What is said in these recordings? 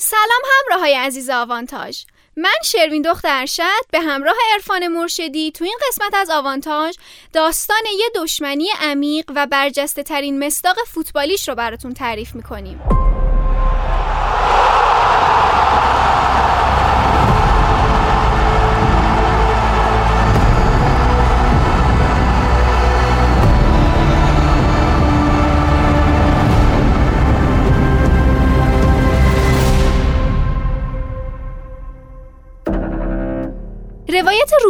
سلام همراه های عزیز آوانتاژ. من شروین دختر ارشد به همراه عرفان مرشدی تو این قسمت از آوانتاژ داستان یه دشمنی عمیق و برجسته ترین مصداق فوتبالیش رو براتون تعریف می‌کنیم.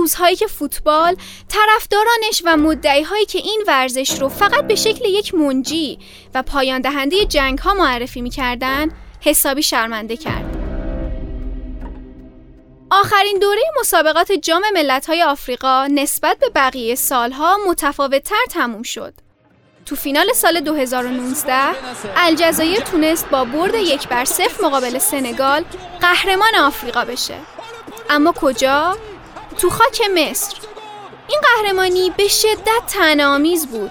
روزهایی که فوتبال طرفدارانش و مدعی که این ورزش رو فقط به شکل یک منجی و پایان دهنده جنگ ها معرفی می‌کردن حسابی شرمنده کرد. آخرین دوره مسابقات جام ملت‌های آفریقا نسبت به بقیه سالها متفاوتتر تموم شد. تو فینال سال 2019 الجزایر تونست با برد یک بر صفر مقابل سنگال قهرمان آفریقا بشه. اما کجا؟ تو خاک مصر. این قهرمانی به شدت تنامیز بود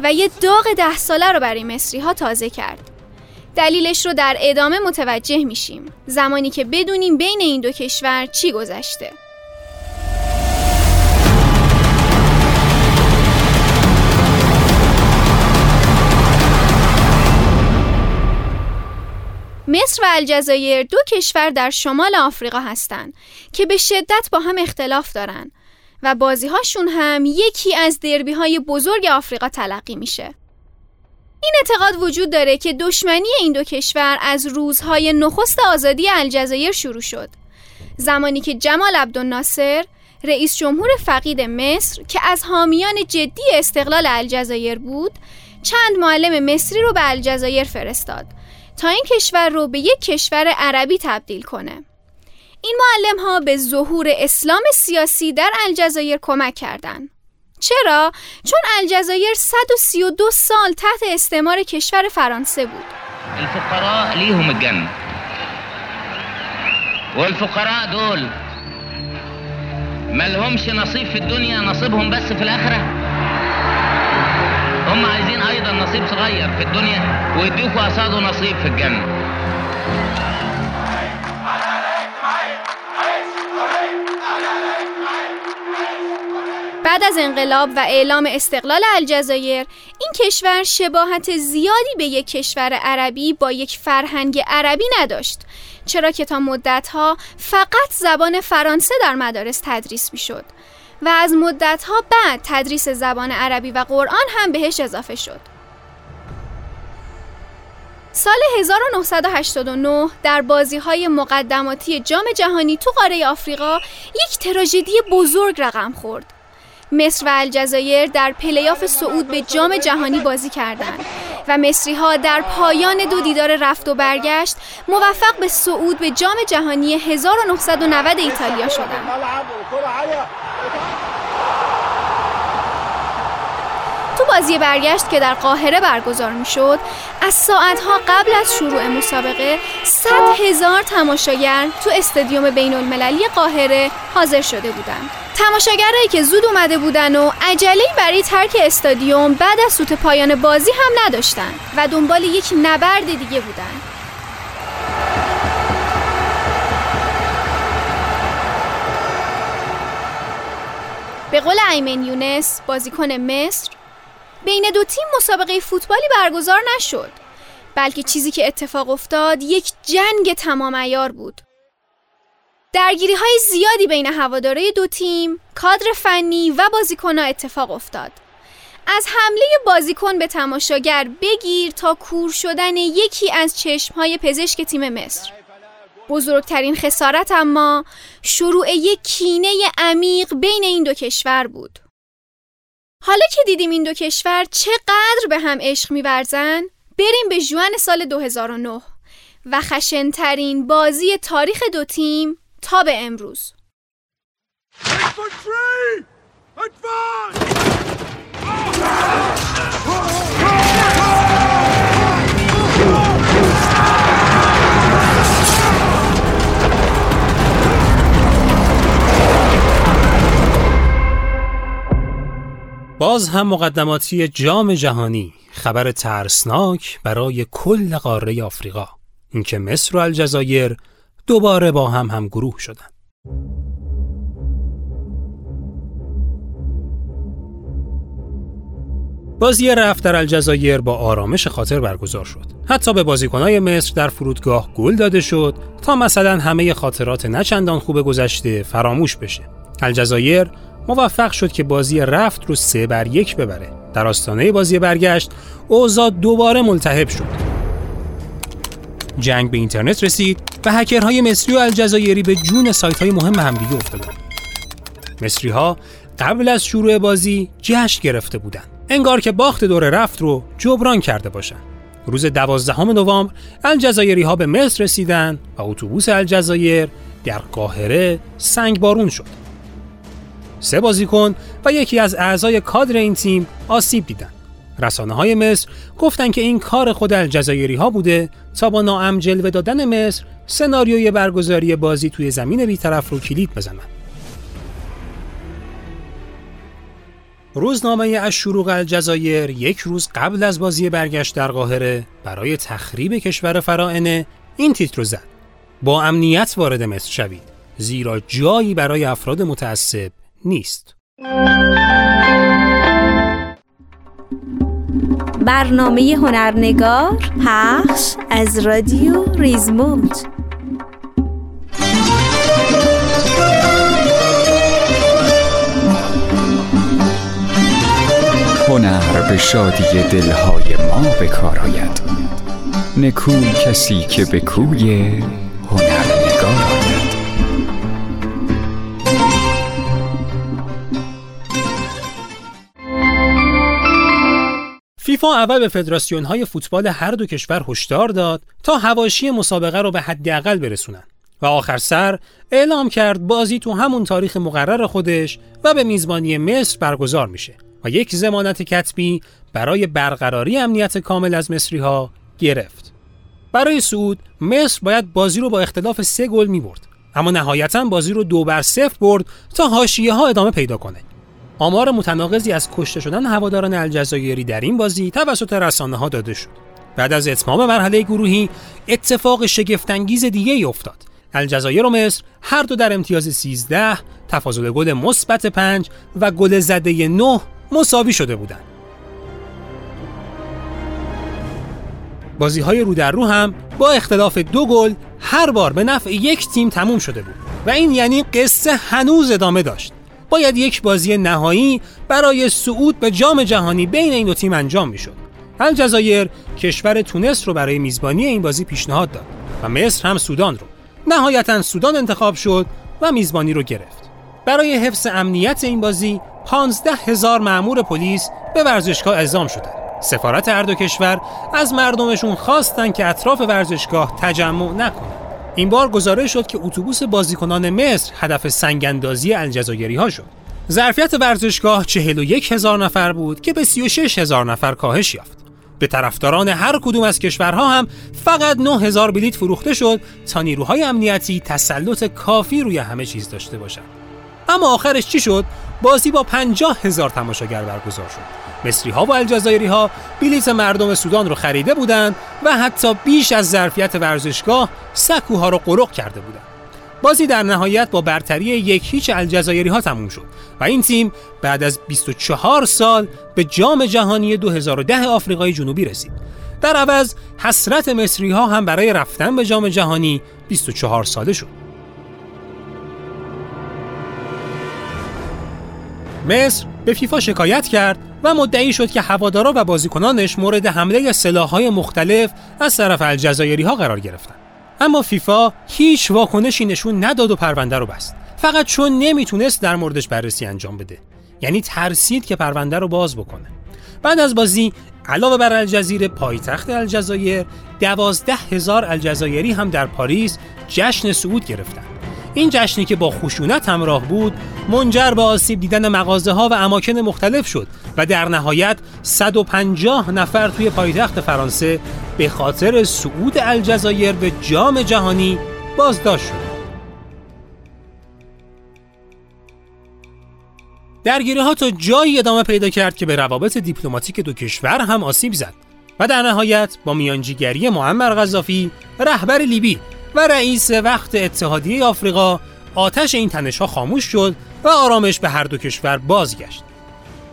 و یه داغ ده ساله رو برای مصری ها تازه کرد. دلیلش رو در ادامه متوجه میشیم. زمانی که بدونیم بین این دو کشور چی گذشته. مصر و الجزایر دو کشور در شمال آفریقا هستند که به شدت با هم اختلاف دارند و بازی هاشون هم یکی از دربی های بزرگ آفریقا تلقی میشه. این اعتقاد وجود داره که دشمنی این دو کشور از روزهای نخست آزادی الجزایر شروع شد. زمانی که جمال عبدالناصر رئیس جمهور فقید مصر که از حامیان جدی استقلال الجزایر بود، چند معلم مصری رو به الجزایر فرستاد تا این کشور رو به یک کشور عربی تبدیل کنه. این معلم ها به ظهور اسلام سیاسی در الجزایر کمک کردند. چرا؟ چون الجزایر 132 سال تحت استعمار کشور فرانسه بود. الفقراء ليهم الجنة والفقراء دول ما لهمش نصيب في الدنيا نصيبهم بس في الآخرة هم عايزين أيضا نصيب صغير في الدنيا ويديكوا قصاده نصيب في الجنة. بعد از انقلاب و اعلام استقلال الجزایر این کشور شباهت زیادی به یک کشور عربی با یک فرهنگ عربی نداشت چرا که تا مدتها فقط زبان فرانسه در مدارس تدریس می شد و از مدتها بعد تدریس زبان عربی و قرآن هم بهش اضافه شد سال 1989 در بازی های مقدماتی جام جهانی تو قاره آفریقا یک تراژدی بزرگ رقم خورد مصر و الجزایر در پلیاف صعود به جام جهانی بازی کردند و مصری ها در پایان دو دیدار رفت و برگشت موفق به صعود به جام جهانی 1990 ایتالیا شدند. بازی برگشت که در قاهره برگزار می شد از ساعتها قبل از شروع مسابقه 100 هزار تماشاگر تو استادیوم بین المللی قاهره حاضر شده بودند. تماشاگرایی که زود اومده بودن و عجله برای ترک استادیوم بعد از سوت پایان بازی هم نداشتن و دنبال یک نبرد دیگه بودن به قول ایمن یونس بازیکن مصر بین دو تیم مسابقه فوتبالی برگزار نشد بلکه چیزی که اتفاق افتاد یک جنگ تمام ایار بود درگیری های زیادی بین هواداره دو تیم، کادر فنی و بازیکنها اتفاق افتاد. از حمله بازیکن به تماشاگر بگیر تا کور شدن یکی از چشم های پزشک تیم مصر. بزرگترین خسارت اما شروع یک کینه عمیق بین این دو کشور بود. حالا که دیدیم این دو کشور چقدر به هم عشق میورزن، بریم به جوان سال 2009 و خشنترین بازی تاریخ دو تیم تا به امروز. باز هم مقدماتی جام جهانی خبر ترسناک برای کل قاره آفریقا اینکه مصر و الجزایر دوباره با هم هم گروه شدند. بازی رفت در الجزایر با آرامش خاطر برگزار شد. حتی به بازیکنهای مصر در فرودگاه گل داده شد تا مثلا همه خاطرات نچندان خوب گذشته فراموش بشه. الجزایر موفق شد که بازی رفت رو سه بر یک ببره. در آستانه بازی برگشت اوضاع دوباره ملتهب شد. جنگ به اینترنت رسید و هکرهای مصری و الجزایری به جون سایت های مهم همدیگه افتادن. مصری ها قبل از شروع بازی جشن گرفته بودند. انگار که باخت دور رفت رو جبران کرده باشن. روز دوازدهم نوامبر الجزایری ها به مصر رسیدن و اتوبوس الجزایر در قاهره سنگبارون شد. سه بازیکن و یکی از اعضای کادر این تیم آسیب دیدن. رسانه های مصر گفتند که این کار خود الجزایری ها بوده تا با ناام جلوه دادن مصر سناریوی برگزاری بازی توی زمین بیطرف رو کلید بزنند. روزنامه از شروق الجزایر یک روز قبل از بازی برگشت در قاهره برای تخریب کشور فرائنه این تیتر رو زد با امنیت وارد مصر شوید زیرا جایی برای افراد متعصب نیست. برنامه هنرنگار پخش از رادیو ریزموند هنر به شادی دلهای ما به کار آید. نکول کسی که به کوی فیفا اول به فدراسیون های فوتبال هر دو کشور هشدار داد تا هواشی مسابقه رو به حداقل برسونن و آخر سر اعلام کرد بازی تو همون تاریخ مقرر خودش و به میزبانی مصر برگزار میشه و یک زمانت کتبی برای برقراری امنیت کامل از مصری ها گرفت. برای سعود مصر باید بازی رو با اختلاف سه گل می برد اما نهایتا بازی رو دو بر صفر برد تا حاشیه ها ادامه پیدا کنه. آمار متناقضی از کشته شدن هواداران الجزایری در این بازی توسط رسانه ها داده شد. بعد از اتمام مرحله گروهی اتفاق شگفتانگیز دیگه ای افتاد. الجزایر و مصر هر دو در امتیاز 13 تفاضل گل مثبت 5 و گل زده 9 مساوی شده بودند. بازی های رو در رو هم با اختلاف دو گل هر بار به نفع یک تیم تموم شده بود و این یعنی قصه هنوز ادامه داشت. باید یک بازی نهایی برای صعود به جام جهانی بین این دو تیم انجام می‌شد. الجزایر کشور تونس رو برای میزبانی این بازی پیشنهاد داد و مصر هم سودان رو. نهایتا سودان انتخاب شد و میزبانی رو گرفت. برای حفظ امنیت این بازی 15 هزار مأمور پلیس به ورزشگاه اعزام شدند. سفارت هر دو کشور از مردمشون خواستن که اطراف ورزشگاه تجمع نکنند. این بار گزارش شد که اتوبوس بازیکنان مصر هدف سنگاندازی الجزایری ها شد. ظرفیت ورزشگاه 41 هزار نفر بود که به 36 هزار نفر کاهش یافت. به طرفداران هر کدوم از کشورها هم فقط 9 هزار بلیت فروخته شد تا نیروهای امنیتی تسلط کافی روی همه چیز داشته باشند. اما آخرش چی شد؟ بازی با 50 هزار تماشاگر برگزار شد. مصری ها و الجزایری ها بلیت مردم سودان رو خریده بودند و حتی بیش از ظرفیت ورزشگاه سکوها رو قرق کرده بودند. بازی در نهایت با برتری یک هیچ الجزایری ها تموم شد و این تیم بعد از 24 سال به جام جهانی 2010 آفریقای جنوبی رسید. در عوض حسرت مصری ها هم برای رفتن به جام جهانی 24 ساله شد. مصر به فیفا شکایت کرد و مدعی شد که هوادارا و بازیکنانش مورد حمله سلاح‌های مختلف از طرف الجزایری ها قرار گرفتند. اما فیفا هیچ واکنشی نشون نداد و پرونده رو بست. فقط چون نمی‌تونست در موردش بررسی انجام بده. یعنی ترسید که پرونده رو باز بکنه. بعد از بازی علاوه بر الجزیره پایتخت الجزایر دوازده هزار الجزایری هم در پاریس جشن صعود گرفتند. این جشنی که با خشونت همراه بود منجر به آسیب دیدن مغازه ها و اماکن مختلف شد و در نهایت 150 نفر توی پایتخت فرانسه به خاطر صعود الجزایر به جام جهانی بازداشت شد. درگیری ها تا جایی ادامه پیدا کرد که به روابط دیپلماتیک دو کشور هم آسیب زد. و در نهایت با میانجیگری معمر غذافی رهبر لیبی و رئیس وقت اتحادیه آفریقا آتش این تنش ها خاموش شد و آرامش به هر دو کشور بازگشت.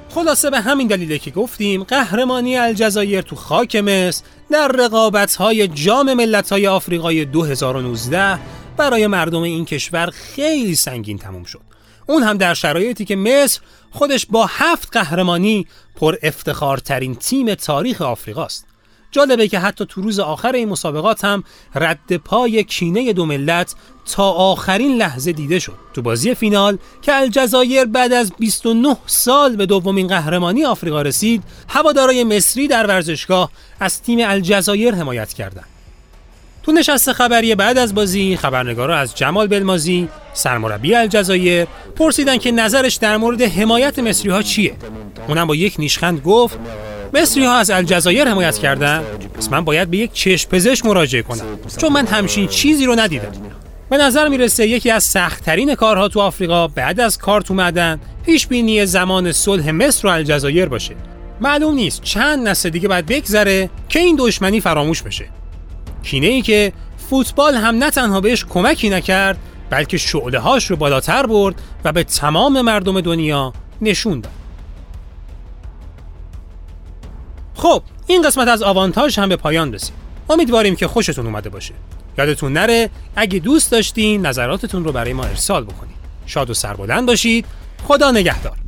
خلاصه به همین دلیله که گفتیم قهرمانی الجزایر تو خاک مصر در رقابت های جام ملت های آفریقای 2019 برای مردم این کشور خیلی سنگین تموم شد. اون هم در شرایطی که مصر خودش با هفت قهرمانی پر افتخارترین تیم تاریخ آفریقاست. جالبه که حتی تو روز آخر این مسابقات هم رد پای کینه دو ملت تا آخرین لحظه دیده شد. تو بازی فینال که الجزایر بعد از 29 سال به دومین قهرمانی آفریقا رسید هوادارای مصری در ورزشگاه از تیم الجزایر حمایت کردند. تو نشست خبری بعد از بازی خبرنگارا از جمال بلمازی سرمربی الجزایر پرسیدن که نظرش در مورد حمایت مصری ها چیه. اونم با یک نیشخند گفت مصری ها از الجزایر حمایت کردن. پس من باید به یک چشم پزشک مراجعه کنم. چون من همچین چیزی رو ندیدم. به نظر می‌رسه یکی از سختترین کارها تو آفریقا بعد از کارت اومدن پیش بینی زمان صلح مصر و الجزایر باشه. معلوم نیست چند نسل دیگه باید بگذره که این دشمنی فراموش بشه. کینه ای که فوتبال هم نه تنها بهش کمکی نکرد بلکه شعله هاش رو بالاتر برد و به تمام مردم دنیا نشون داد. خب این قسمت از آوانتاژ هم به پایان رسید. امیدواریم که خوشتون اومده باشه. یادتون نره اگه دوست داشتین نظراتتون رو برای ما ارسال بکنید شاد و سربلند باشید. خدا نگهدار.